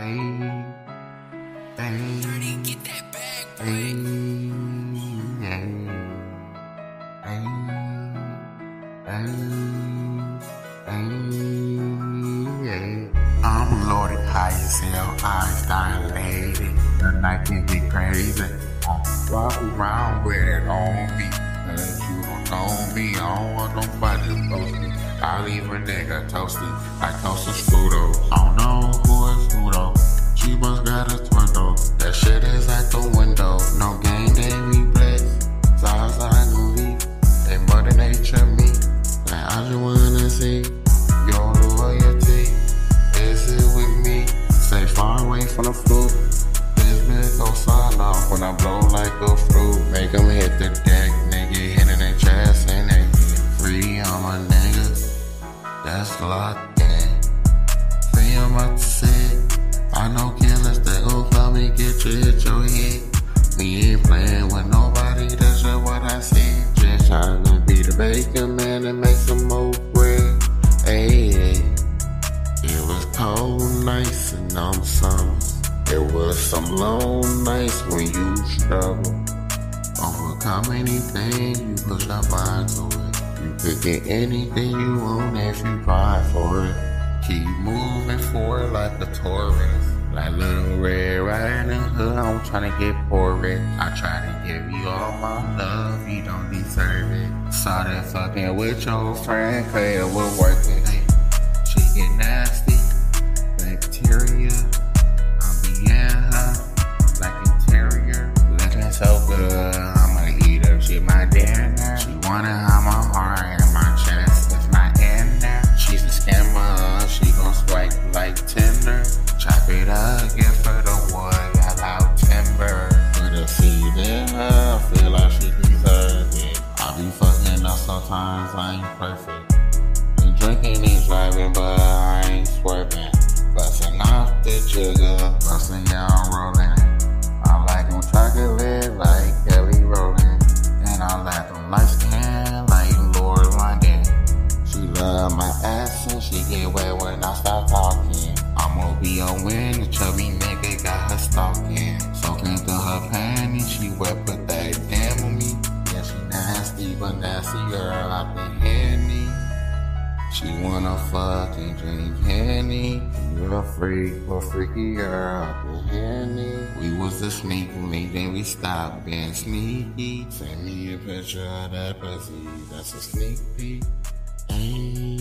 I'm loaded high as hell, eyes dilated. The night can get crazy. Walk around with it on me. Cause you don't know me, I don't want nobody to toast me. I leave a nigga toasty, like Toaster Strudel. Wanna see your loyalty. Is it with me? Stay far away from the fruit. It was cold and summers. Was some long nights when you struggle. Overcome anything, you push up onto it. You could get anything you want if you try for it. Keep moving forward like a tourist. Like little red riding hood, I'm trying to get porrid. I try to give you all my love, you don't deserve it. Started fucking with your friend, cause it was worth it. Hey, she get nasty, bacteria. I'm being her, like interior. Looking so good, I'ma eat her, she my dinner. She wanna have my I ain't perfect. Been drinking and driving, but I ain't swerving. Busting off the sugar, busting y'all rolling. I like them chocolate like Kelly Rowland. And I like them light skin like Lauren London. She love my ass and she get wet when I start talking. I'ma be a win, the chubby nigga got her stalking. Soaking through her panties, she wet, put nasty, nasty girl, I been handy. She wanna fuck and drink Henny. You're a freak, a freaky girl, I been handy. We was a sneak link, then we stopped being sneaky. Send me a picture of that pussy, that's a sneak peek. Ayy.